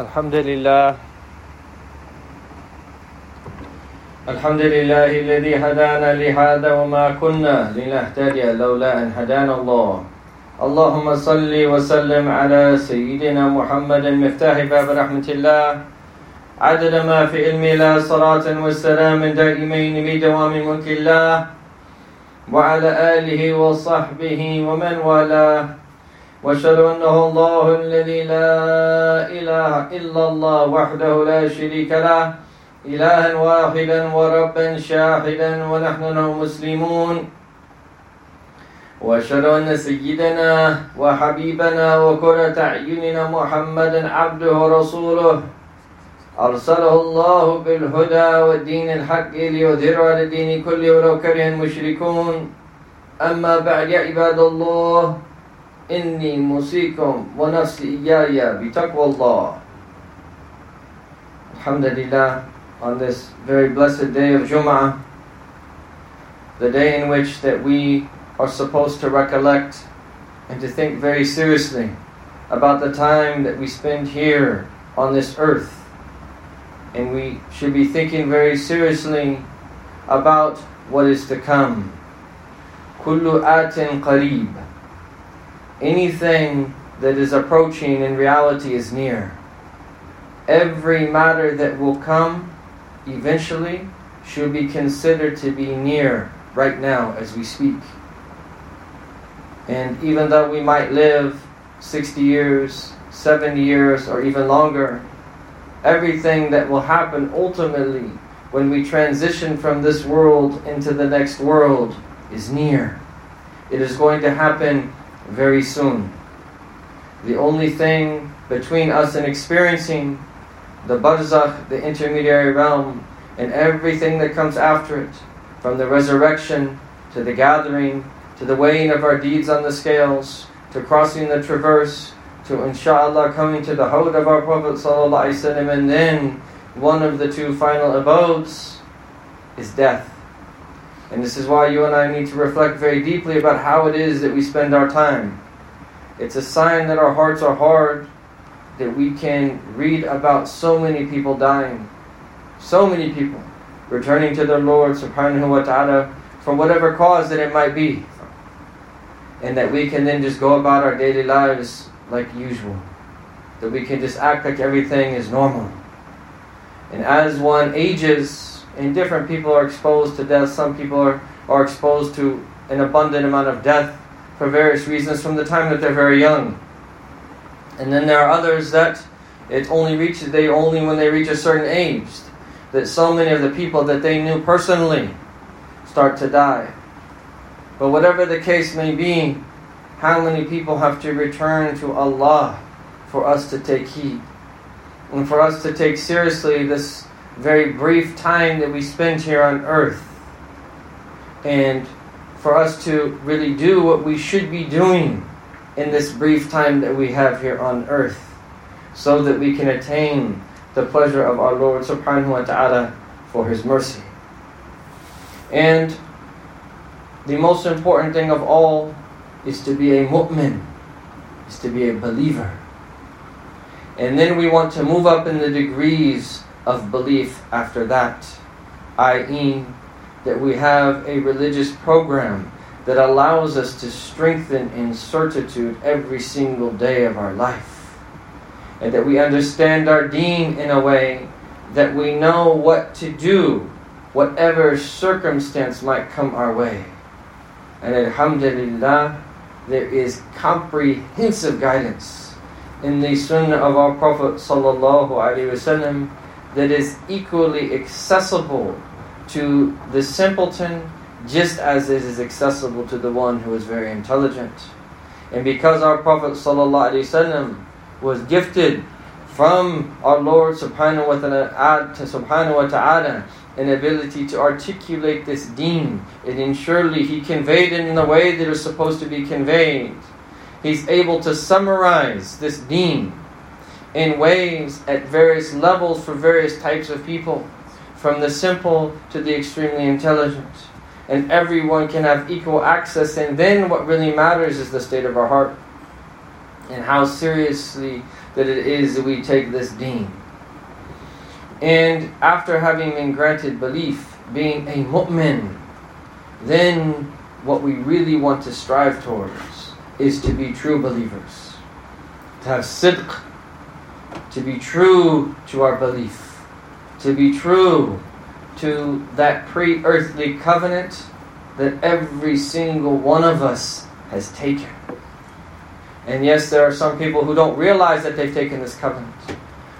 الحمد لله. الحمد لله الذي هدانا لهذا وما كنا لنهتدي لولا أن هدانا الله. اللهم صل وسلم على سيدنا محمد مفتاح باب رحمة الله. عدد ما في علم الله صلاة والسلام دائمين بدوام ملك الله. وعلى آله وصحبه ومن والاه. وأشهد أنه الله الذي لا إله إلا الله وحده لا شريك له إلها واحدا وربا شاهدا ونحن له مسلمون. وأشهد أن سيدنا وحبيبنا وقرة اعيننا محمدا عبده ورسوله. أرسله الله بالهدى والدين الحق ليظهره على الدين كله ولو كره المشركون. أما بعد يا عباد الله إني موصيكم ونفسي إياي بتقوى الله Alhamdulillah, on this very blessed day of Jum'ah, the day in which that we are supposed to recollect and to think very seriously about the time that we spend here on this earth. And we should be thinking very seriously about what is to come. كل آت قريب anything that is approaching in reality is near. Every matter that will come eventually should be considered to be near right now as we speak. And even though we might live 60 years, 70 years, or even longer, everything that will happen ultimately when we transition from this world into the next world is near. It is going to happen very soon. The only thing between us and experiencing the barzakh, the intermediary realm, and everything that comes after it, from the resurrection to the gathering, to the weighing of our deeds on the scales, to crossing the traverse, to inshallah coming to the Hawd of our Prophet and then one of the two final abodes is death. And this is why you and I need to reflect very deeply about how it is that we spend our time. It's a sign that our hearts are hard, that we can read about so many people dying, so many people returning to their Lord subhanahu wa ta'ala for whatever cause that it might be. And that we can then just go about our daily lives like usual. That we can just act like everything is normal. And as one ages, and different people are exposed to death. Some people are, are exposed to an abundant amount of death for various reasons from the time that they're very young. And then there are others that it only reaches they only when they reach a certain age that so many of the people that they knew personally start to die. But whatever the case may be, how many people have to return to Allah for us to take heed and for us to take seriously this very brief time that we spend here on earth. And for us to really do what we should be doing in this brief time that we have here on earth, so that we can attain the pleasure of our Lord subhanahu wa ta'ala for His mercy. And the most important thing of all is to be a mu'min, is to be a believer. And then we want to move up in the degrees of belief after that, i.e., that we have a religious program that allows us to strengthen in certitude every single day of our life. And that we understand our deen in a way that we know what to do, whatever circumstance might come our way. And Alhamdulillah, there is comprehensive guidance in the Sunnah of our Prophet Sallallahu Alaihi Wasallam that is equally accessible to the simpleton just as it is accessible to the one who is very intelligent. And because our Prophet ﷺ was gifted from our Lord subhanahu wa ta'ala, an ability to articulate this deen, and surely he conveyed it in the way that was supposed to be conveyed. He's able to summarize this deen in ways at various levels for various types of people, from the simple to the extremely intelligent. And everyone can have equal access, and then what really matters is the state of our heart. and how seriously that it is that we take this deen. And after having been granted belief, being a mu'min, then what we really want to strive towards is to be true believers. To have sidq, to be true to our belief, to be true to that pre earthly covenant that every single one of us has taken. And yes, there are some people who don't realize that they've taken this covenant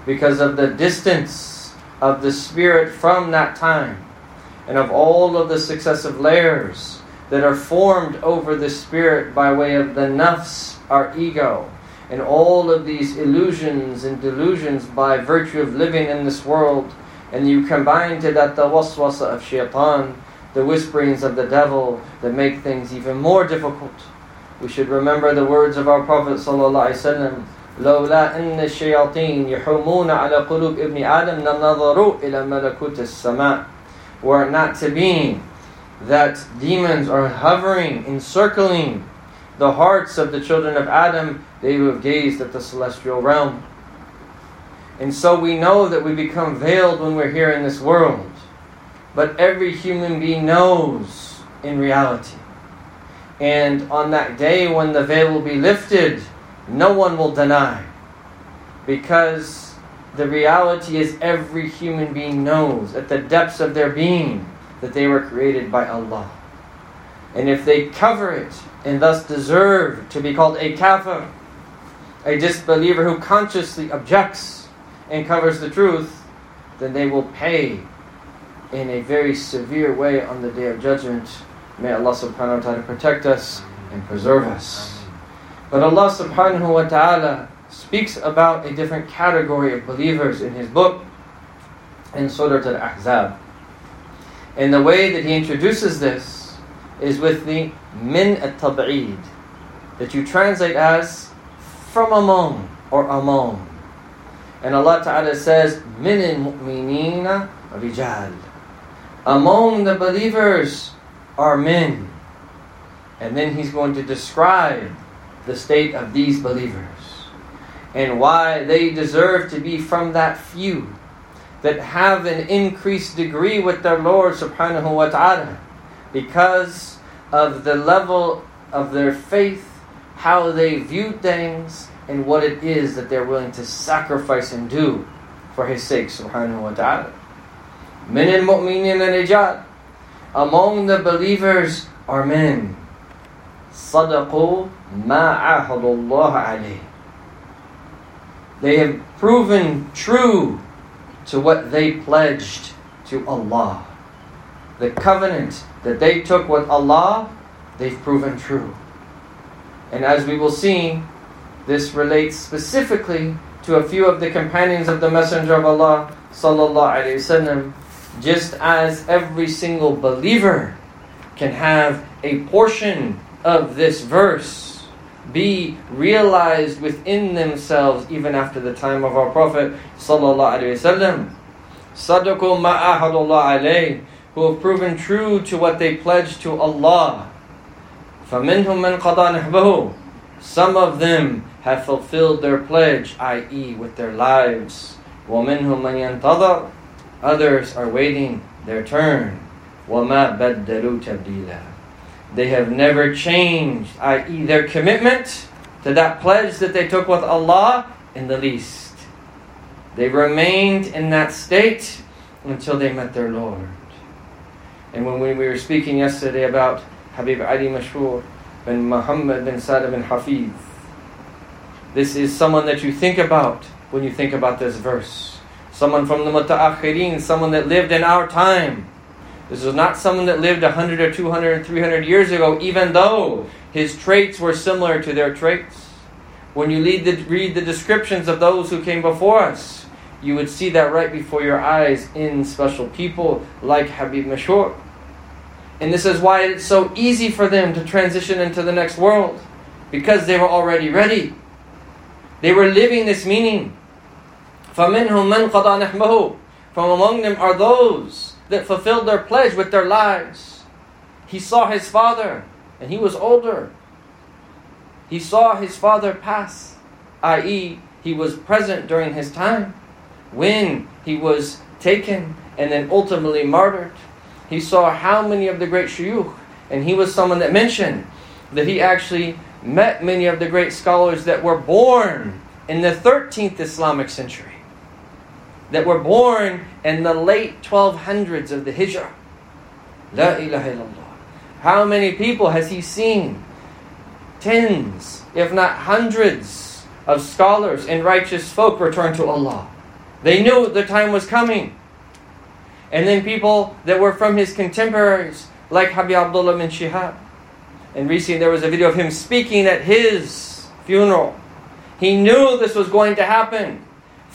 because of the distance of the Spirit from that time and of all of the successive layers that are formed over the Spirit by way of the nafs, our ego, and all of these illusions and delusions by virtue of living in this world. And you combine to that the waswasa of shaitan, the whisperings of the devil that make things even more difficult. We should remember the words of our Prophet ﷺ, لولا أن الشياطين يحومون على قلوب ابن آدم لنظروا إلى ملكوت السماء Were it not to be that demons are hovering, encircling the hearts of the children of Adam, they would have gazed at the celestial realm. And so we know that we become veiled when we're here in this world. But every human being knows in reality and on that day when the veil will be lifted, no one will deny. Because the reality is every human being knows at the depths of their being that they were created by Allah. And if they cover it and thus deserve to be called a kafir, a disbeliever who consciously objects and covers the truth, then they will pay in a very severe way on the day of judgment May Allah subhanahu wa ta'ala protect us and preserve us. But Allah subhanahu wa ta'ala speaks about a different category of believers in His book in Surah Al Ahzab. And the way that He introduces this is with the min at tab'id, that you translate as from among or among. And Allah Ta'ala says, min al-mu'minina rijal. Among the believers are men. And then he's going to describe the state of these believers and why they deserve to be from that few that have an increased degree with their Lord subhanahu wa ta'ala because of the level of their faith, how they view things, and what it is that they're willing to sacrifice and do for His sake subhanahu wa ta'ala. من المؤمنين رجال among the believers are men. صدقوا ما عاهدوا الله عليه. They have proven true to what they pledged to Allah. The covenant that they took with Allah, they've proven true. And as we will see, this relates specifically to a few of the companions of the Messenger of Allah sallallahu alaihi wasallam just as every single believer can have a portion of this verse be realized within themselves even after the time of our Prophet sallallahu alaihi wasallam who have proven true to what they pledged to Allah. فَمِنْهُمْ مَنْ قَضَى نَحْبَهُ Some of them have fulfilled their pledge, i.e. with their lives. وَمِنْهُمْ مَنْ يَنْتَظَرُ Others are waiting their turn. وَمَا بَدَّلُوا تَبْدِيلًا They have never changed, i.e. their commitment to that pledge that they took with Allah in the least. They remained in that state until they met their Lord. And when we, were speaking yesterday about Habib Ali Mashhur bin Muhammad bin Sada bin Hafiz, this is someone that you think about when you think about this verse someone from the muta'akhirin, someone that lived in our time. This is not someone that lived 100 or 200 or 300 years ago, even though his traits were similar to their traits. When you read the, read the descriptions of those who came before us, you would see that right before your eyes in special people like Habib Mashhur. And this is why it's so easy for them to transition into the next world, because they were already ready. They were living this meaning. From among them are those that fulfilled their pledge with their lives. He saw his father, and he was older. He saw his father pass, i.e., he was present during his time when he was taken and then ultimately martyred. He saw how many of the great shuyukh, and he was someone that mentioned that he actually met many of the great scholars that were born in the 13th Islamic century, that were born in the late 1200s of the Hijrah. La hmm. ilaha illallah. How many people has he seen? Tens, if not hundreds, of scholars and righteous folk return to Allah. They knew the time was coming. And then people that were from his contemporaries, like Habib Abdullah bin Shihab. And recently there was a video of him speaking at his funeral. He knew this was going to happen.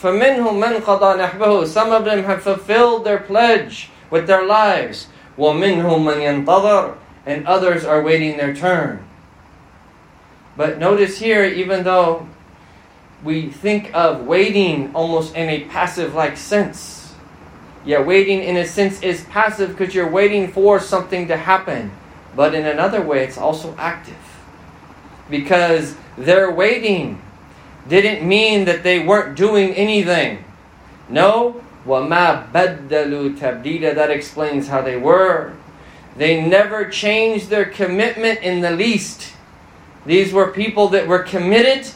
فَمِنْهُمْ مَنْ قَضَى نَحْبَهُ Some of them have fulfilled their pledge with their lives. وَمِنْهُمْ مَنْ يَنْتَظَرُ And others are waiting their turn. But notice here, even though we think of waiting almost in a passive like sense, yeah, waiting in a sense is passive because you're waiting for something to happen. But in another way, it's also active. Because their waiting didn't mean that they weren't doing anything. No, وَمَا بَدَّلُوا تَبْدِيلًا That explains how they were. They never changed their commitment in the least. These were people that were committed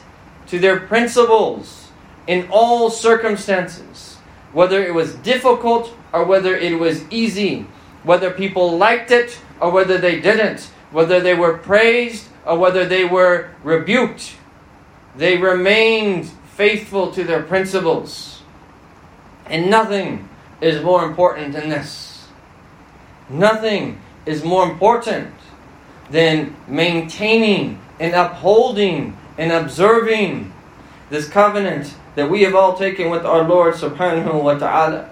to their principles in all circumstances, whether it was difficult or whether it was easy, whether people liked it or whether they didn't, whether they were praised or whether they were rebuked. They remained faithful to their principles. And nothing is more important than this. Nothing is more important than maintaining and upholding and observing this covenant that we have all taken with our Lord subhanahu wa ta'ala.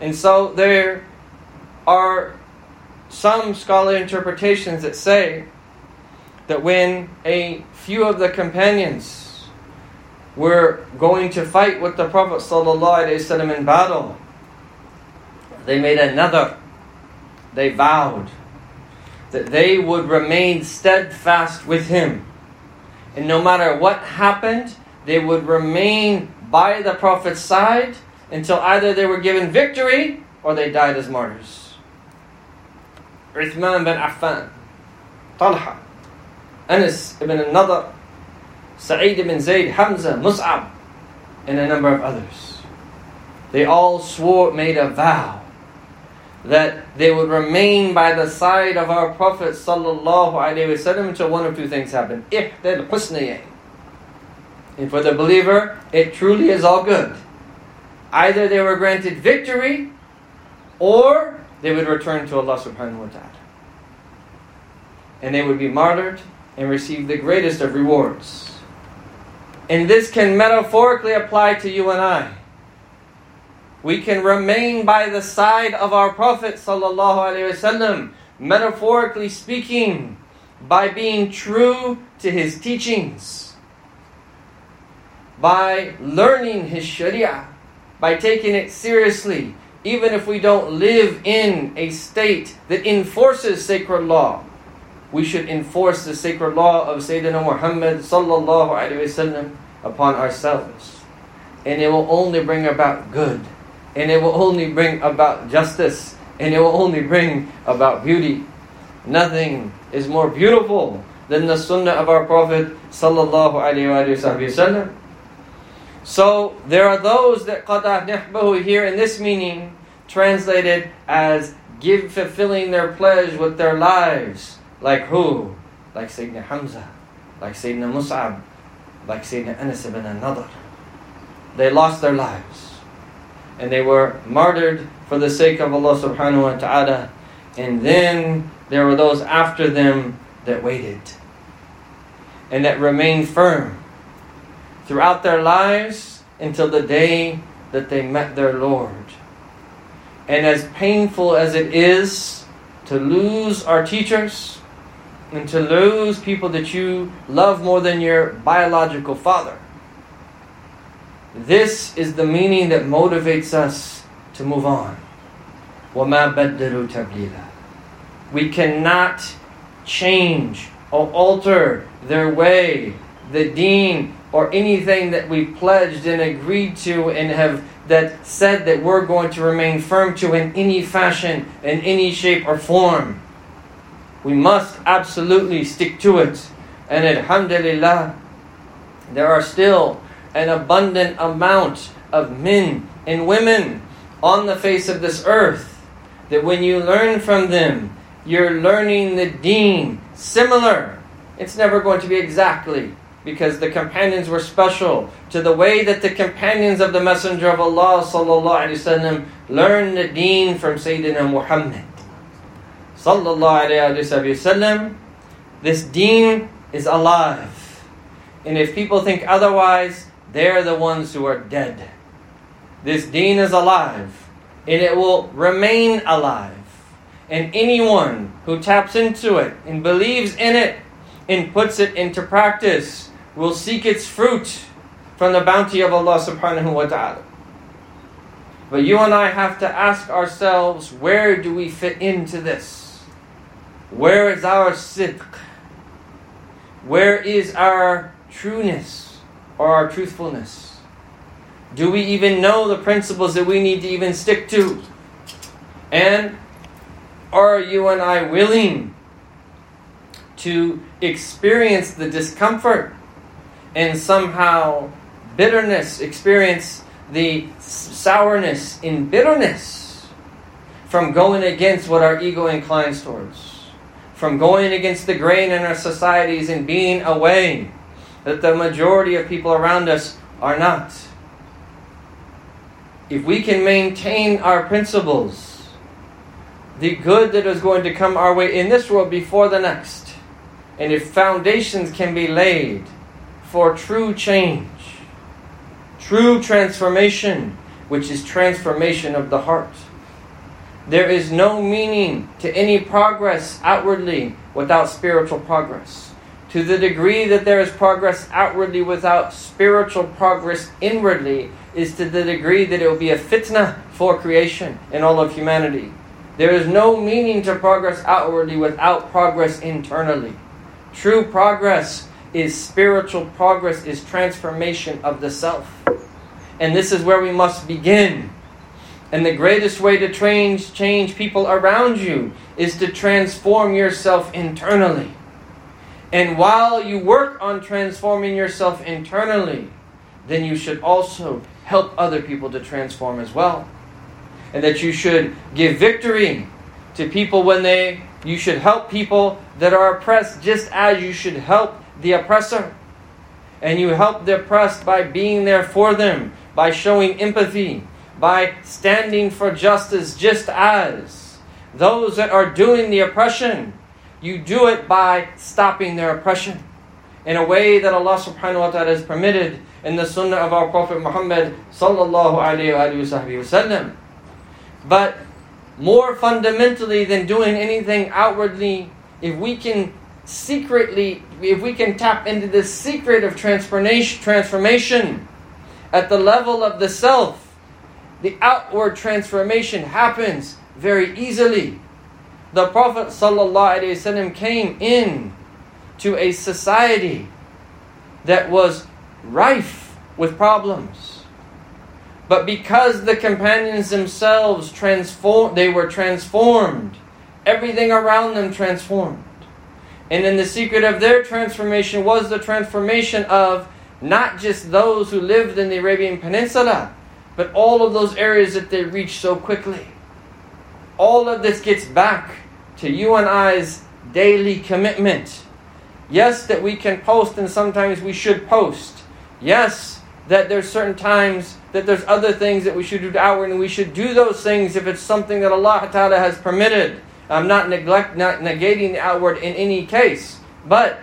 And so there are some scholarly interpretations that say that when a few of the companions were going to fight with the Prophet ﷺ in battle, they made another. They vowed that they would remain steadfast with him. And no matter what happened, they would remain by the Prophet's side until either they were given victory or they died as martyrs. Uthman bin Affan, Talha, Anas ibn al-Nadr, Sa'id ibn Zayd, Hamza, Mus'ab, and a number of others. They all swore, made a vow that they would remain by the side of our Prophet sallallahu alaihi wasallam until one of two things happen. Ihdal husnayayn. And for the believer, it truly is all good. Either they were granted victory, or they would return to Allah subhanahu wa ta'ala. And they would be martyred and receive the greatest of rewards. And this can metaphorically apply to you and I. We can remain by the side of our Prophet wasallam, metaphorically speaking, by being true to his teachings, by learning his sharia, by taking it seriously, even if we don't live in a state that enforces sacred law. We should enforce the sacred law of Sayyidina Muhammad sallallahu alaihi wasallam upon ourselves. And it will only bring about good and it will only bring about justice and it will only bring about beauty. Nothing is more beautiful than the sunnah of our Prophet sallallahu alaihi wasallam. So there are those that qada nahbahu here in this meaning translated as give fulfilling their pledge with their lives. Like who? Like Sayyidina Hamza, like Sayyidina Mus'ab, like Sayyidina Anas ibn al-Nadr. They lost their lives and they were martyred for the sake of Allah subhanahu wa ta'ala. And then there were those after them that waited and that remained firm throughout their lives until the day that they met their Lord. And as painful as it is to lose our teachers and to lose people that you love more than your biological father, this is the meaning that motivates us to move on. وَمَا بَدَّلُوا تَبْلِيلًا We cannot change or alter their way the deen or anything that we pledged and agreed to and have that said that we're going to remain firm to in any fashion, in any shape or form. We must absolutely stick to it. And alhamdulillah, there are still an abundant amount of men and women on the face of this earth that when you learn from them, you're learning the deen similar. It's never going to be exactly because the companions were special to the way that the companions of the Messenger of Allah وسلم, learned the deen from Sayyidina Muhammad. Sallallahu this deen is alive. And if people think otherwise, they're the ones who are dead. This deen is alive, and it will remain alive. And anyone who taps into it and believes in it and puts it into practice will seek its fruit from the bounty of Allah subhanahu wa ta'ala. But you and I have to ask ourselves where do we fit into this? Where is our sidq? Where is our trueness or our truthfulness? Do we even know the principles that we need to even stick to? And are you and I willing to experience the discomfort and somehow bitterness, experience the sourness in bitterness from going against what our ego inclines towards, from going against the grain in our societies and being away that the majority of people around us are not. If we can maintain our principles, the good that is going to come our way in this world before the next, and if foundations can be laid for true change, true transformation, which is transformation of the heart. There is no meaning to any progress outwardly without spiritual progress. To the degree that there is progress outwardly without spiritual progress inwardly, is to the degree that it will be a fitna for creation in all of humanity. There is no meaning to progress outwardly without progress internally. True progress is spiritual progress, is transformation of the self. And this is where we must begin. And the greatest way to change, change people around you is to transform yourself internally. And while you work on transforming yourself internally, then you should also help other people to transform as well. And that you should give victory to people when they, you should help people that are oppressed just as you should help the oppressor. And you help the oppressed by being there for them, by showing empathy, by standing for justice, just as those that are doing the oppression, you do it by stopping their oppression in a way that Allah subhanahu wa ta'ala has permitted in the sunnah of our Prophet Muhammad sallallahu alayhi wa But more fundamentally than doing anything outwardly, if we can secretly, if we can tap into this secret of transformation at the level of the self, the outward transformation happens very easily. The Prophet ﷺ came in to a society that was rife with problems. But because the companions themselves transformed, they were transformed. Everything around them transformed. And then the secret of their transformation was the transformation of not just those who lived in the Arabian Peninsula, but all of those areas that they reached so quickly. All of this gets back to you and I's daily commitment. Yes, that we can post and sometimes we should post. Yes, that there's certain times that there's other things that we should do outward and we should do those things if it's something that Allah Ta'ala has permitted. I'm not neglect, not negating the outward in any case, but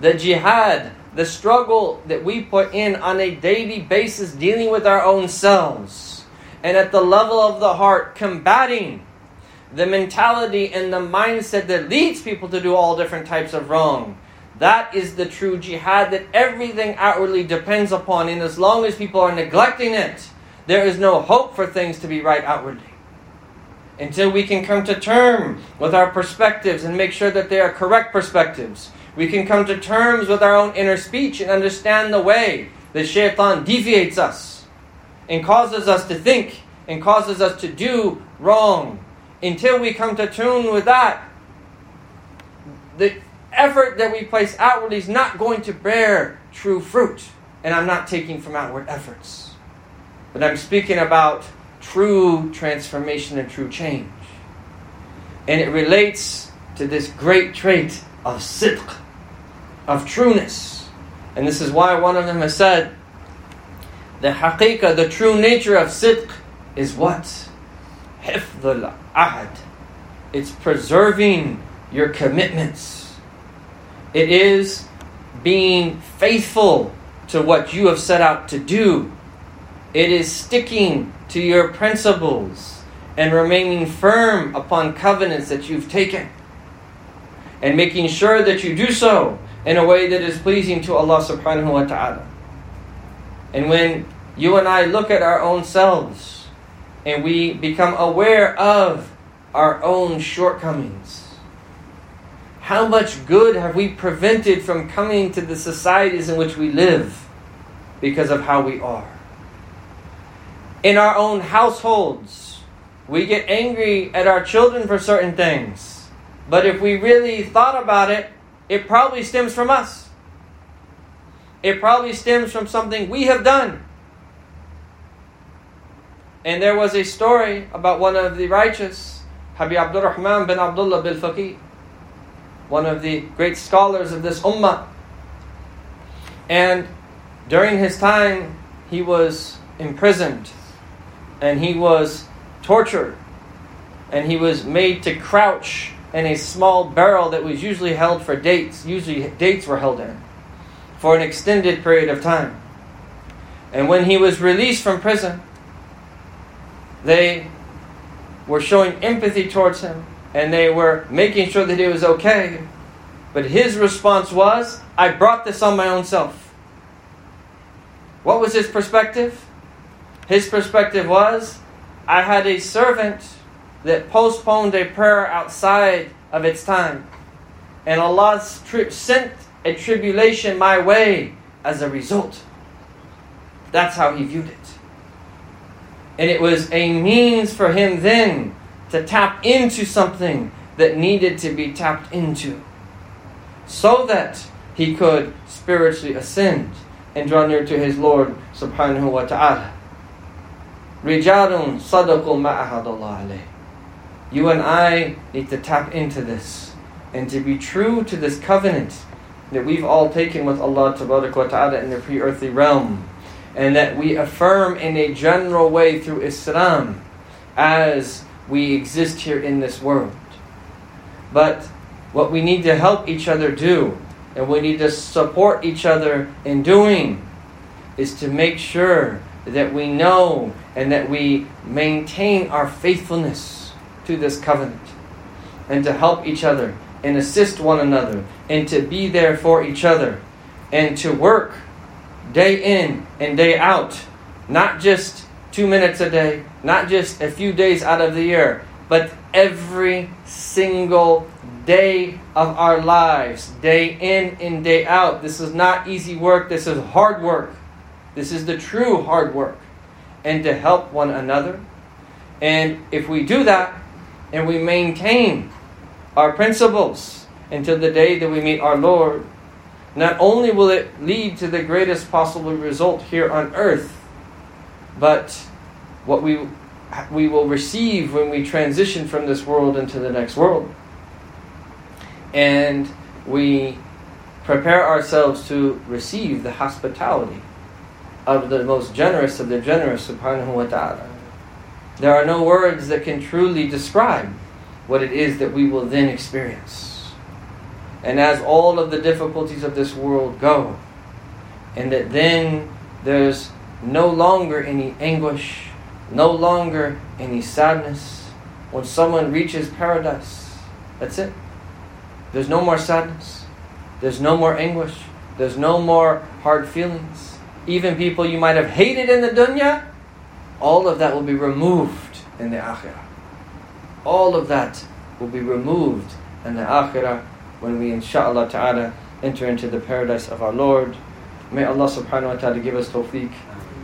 the jihad, the struggle that we put in on a daily basis, dealing with our own selves, and at the level of the heart, combating the mentality and the mindset that leads people to do all different types of wrong. That is the true jihad that everything outwardly depends upon. And as long as people are neglecting it, there is no hope for things to be right outwardly until we can come to term with our perspectives and make sure that they are correct perspectives. We can come to terms with our own inner speech and understand the way that shaitan deviates us and causes us to think and causes us to do wrong. Until we come to tune with that, the effort that we place outwardly is not going to bear true fruit. And I'm not taking from outward efforts. But I'm speaking about true transformation and true change. And it relates to this great trait of sidq, of trueness. And this is why one of them has said, the haqiqah, the true nature of sidq is what? Hifdul ahad. It's preserving your commitments. It is being faithful to what you have set out to do. It is sticking to your principles and remaining firm upon covenants that you've taken. And making sure that you do so in a way that is pleasing to Allah subhanahu wa ta'ala. And when you and I look at our own selves and we become aware of our own shortcomings, how much good have we prevented from coming to the societies in which we live because of how we are? In our own households, we get angry at our children for certain things. But if we really thought about it, it probably stems from us. It probably stems from something we have done. And there was a story about one of the righteous, Habib Abdurrahman bin Abdullah bil Faqih, one of the great scholars of this ummah. And during his time, he was imprisoned and he was tortured and he was made to crouch in a small barrel that was usually held for dates. Usually, dates were held in for an extended period of time. And when he was released from prison, they were showing empathy towards him and they were making sure that he was okay. But his response was, I brought this on my own self. What was his perspective? His perspective was, I had a servant that postponed a prayer outside of its time. And Allah sent a tribulation my way as a result. That's how he viewed it. And it was a means for him then to tap into something that needed to be tapped into so that he could spiritually ascend and draw near to his Lord subhanahu wa ta'ala. Rijalun ma'ahadullah. You and I need to tap into this and to be true to this covenant that we've all taken with Allah wa ta'ala in the pre-earthly realm and that we affirm in a general way through Islam as we exist here in this world. But what we need to help each other do and we need to support each other in doing is to make sure that we know and that we maintain our faithfulness to this covenant and to help each other and assist one another and to be there for each other and to work day in and day out, not just two minutes a day, not just a few days out of the year, but every single day of our lives, day in and day out. This is not easy work, this is hard work. This is the true hard work. And to help one another. And if we do that and we maintain our principles until the day that we meet our Lord, not only will it lead to the greatest possible result here on earth, but what we, we will receive when we transition from this world into the next world. And we prepare ourselves to receive the hospitality of the most generous of the generous, subhanahu wa ta'ala. There are no words that can truly describe what it is that we will then experience. And as all of the difficulties of this world go, and that then there's no longer any anguish, no longer any sadness. When someone reaches paradise, that's it. There's no more sadness. There's no more anguish. There's no more hard feelings. Even people you might have hated in the dunya, all of that will be removed in the akhirah. All of that will be removed in the akhirah when we inshallah ta'ala enter into the paradise of our Lord. May Allah subhanahu wa ta'ala give us tawfiq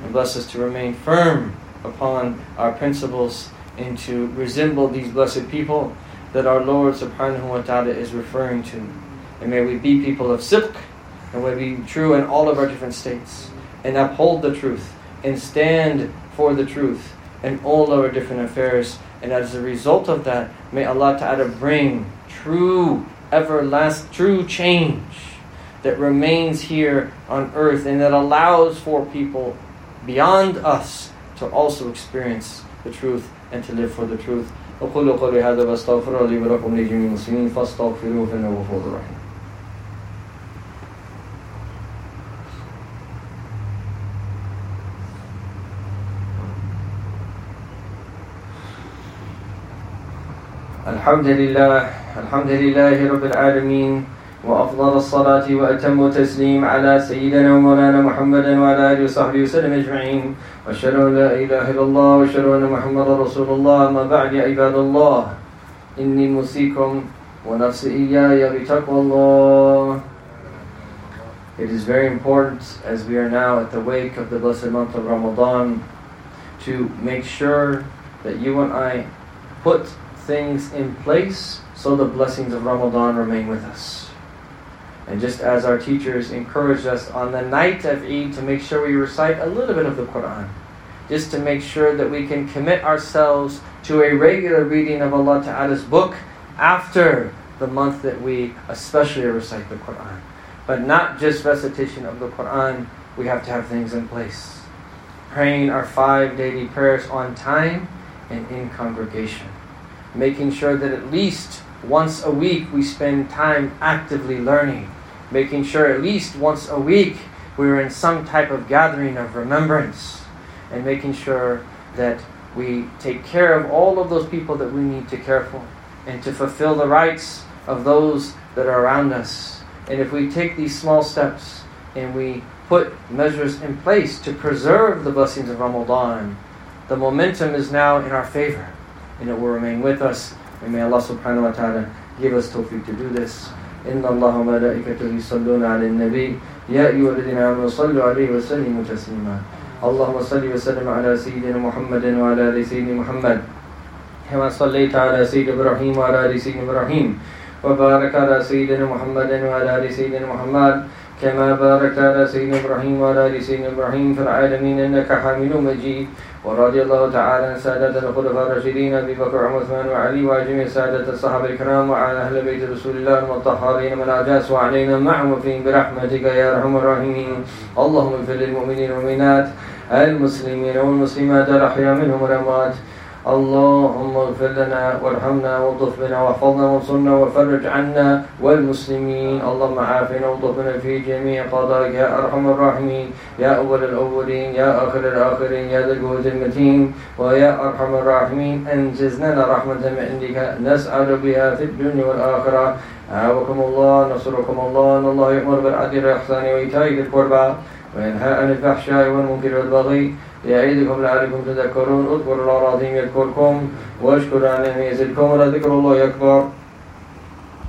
and bless us to remain firm upon our principles and to resemble these blessed people that our Lord subhanahu wa ta'ala is referring to. And may we be people of sidq, and may we be true in all of our different states, and uphold the truth, and stand for the truth in all our different affairs. And as a result of that, may Allah ta'ala bring true, everlasting, true change that remains here on earth and that allows for people beyond us to also experience the truth and to live for the truth. أقول قولي هذا واستغفر لي ولكم لجميع المسلمين فاستغفروه فإنه غفور رحيم الحمد لله الحمد لله رب العالمين وأفضل الصلاة وأتم التسليم على سيدنا ومولانا محمد وعلى آله وصحبه وسلم أجمعين. وأشهد أن لا إله إلا الله وأشهد أن محمدا رسول الله. أما بعد يا عباد الله إني موصيكم ونفس إياي بتقوى الله. It is very important as we are now at the wake of the blessed month of Ramadan to make sure that you and I put things in place so the blessings of Ramadan remain with us. And just as our teachers encouraged us on the night of Eid to make sure we recite a little bit of the Quran, just to make sure that we can commit ourselves to a regular reading of Allah Ta'ala's book after the month that we especially recite the Quran. But not just recitation of the Quran, we have to have things in place. Praying our five daily prayers on time and in congregation. Making sure that at least once a week we spend time actively learning making sure at least once a week we are in some type of gathering of remembrance and making sure that we take care of all of those people that we need to care for and to fulfill the rights of those that are around us. And if we take these small steps and we put measures in place to preserve the blessings of Ramadan, the momentum is now in our favor and it will remain with us. And may Allah subhanahu wa ta'ala give us tawfiq to do this. إن الله وملائكته يصلون على النبي يا أيها الذين آمنوا صلوا عليه وسلموا تسليما اللهم صل وسلم على سيدنا محمد وعلى آل سيدنا محمد كما صليت على سيدنا إبراهيم وعلى آل سيدنا إبراهيم وبارك على سيدنا محمد وعلى آل سيدنا محمد كما باركت على سيدنا إبراهيم وعلى آل سيدنا إبراهيم في العالمين إنك حميد مجيد. ورضي الله تعالى عن سادة الخلفاء الراشدين أبي بكر وعثمان وعلي وجميع سادة الصحابة الكرام وعلى أهل بيت رسول الله المطهرين من أعجاز وعلينا معهم فيهم برحمتك يا أرحم الراحمين. اللهم اغفر للمؤمنين والمؤمنات المسلمين والمسلمات الأحياء منهم والأموات. اللهم اغفر لنا وارحمنا والطف بنا واحفظنا وانصرنا وفرج عنا والمسلمين. اللهم عافنا والطف في جميع قضائك. يا أرحم الراحمين. يا أول الأولين. يا آخر الآخرين. يا ذا الجهد المتين. ويا أرحم الراحمين. انجز لنا رحمة من عندك. نسعد بها في الدنيا والآخرة. عاوكم الله نصركم الله إن الله يأمر بالعدل والإحسان وإيتاء ذي القربى. وينهى عن الفحشاء والمنكر والبغي يعيدكم لعلكم تذكرون. اذكروا الله العظيم يذكركم واشكروا على يزدكم ولذكر الله أكبر.